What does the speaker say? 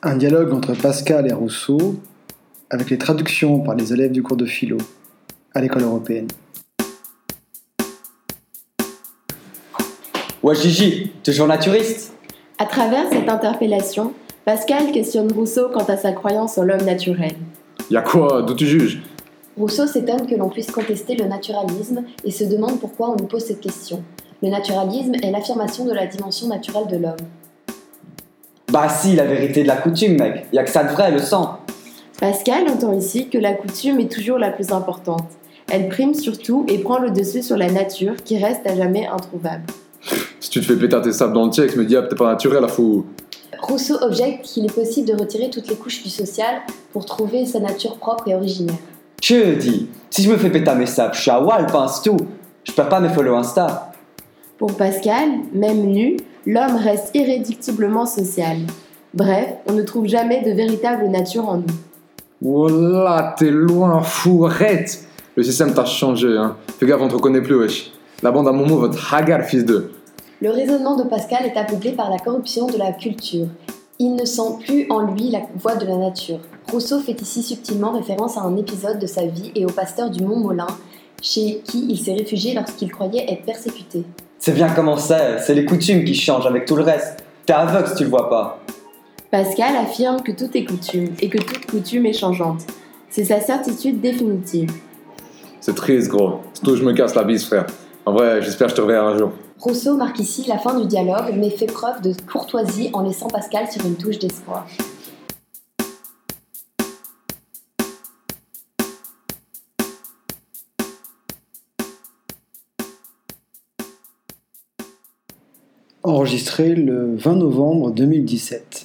Un dialogue entre Pascal et Rousseau, avec les traductions par les élèves du cours de philo à l'école européenne. Ouais Gigi, toujours naturiste À travers cette interpellation, Pascal questionne Rousseau quant à sa croyance en l'homme naturel. Y a quoi D'où tu juges? Rousseau s'étonne que l'on puisse contester le naturalisme et se demande pourquoi on nous pose cette question. Le naturalisme est l'affirmation de la dimension naturelle de l'homme. Bah si, la vérité de la coutume, mec. Y a que ça de vrai, le sang. Pascal entend ici que la coutume est toujours la plus importante. Elle prime surtout et prend le dessus sur la nature qui reste à jamais introuvable. Si tu te fais péter tes sables dans le texte, me dis, ah, t'es pas naturel, la fou. Rousseau objecte qu'il est possible de retirer toutes les couches du social pour trouver sa nature propre et originaire. Je dis, si je me fais péter mes sables, je suis à Wall, pince tout. Je perds pas mes follow Insta. Pour Pascal, même nu, l'homme reste irréductiblement social. Bref, on ne trouve jamais de véritable nature en nous. Voilà, t'es loin, fou, arrête Le système t'a changé, hein. Fais gaffe, on te reconnaît plus, wesh. La bande à Momo va te hagar, fils de. Le raisonnement de Pascal est aveuglé par la corruption de la culture. Il ne sent plus en lui la voix de la nature. Rousseau fait ici subtilement référence à un épisode de sa vie et au pasteur du Mont Molin, chez qui il s'est réfugié lorsqu'il croyait être persécuté. C'est bien comment c'est, c'est les coutumes qui changent avec tout le reste. T'es aveugle si tu le vois pas. Pascal affirme que tout est coutume et que toute coutume est changeante. C'est sa certitude définitive. C'est triste, gros. Surtout, je me casse la bise, frère. En vrai, j'espère que je te reverrai un jour. Rousseau marque ici la fin du dialogue, mais fait preuve de courtoisie en laissant Pascal sur une touche d'espoir. Enregistré le 20 novembre 2017.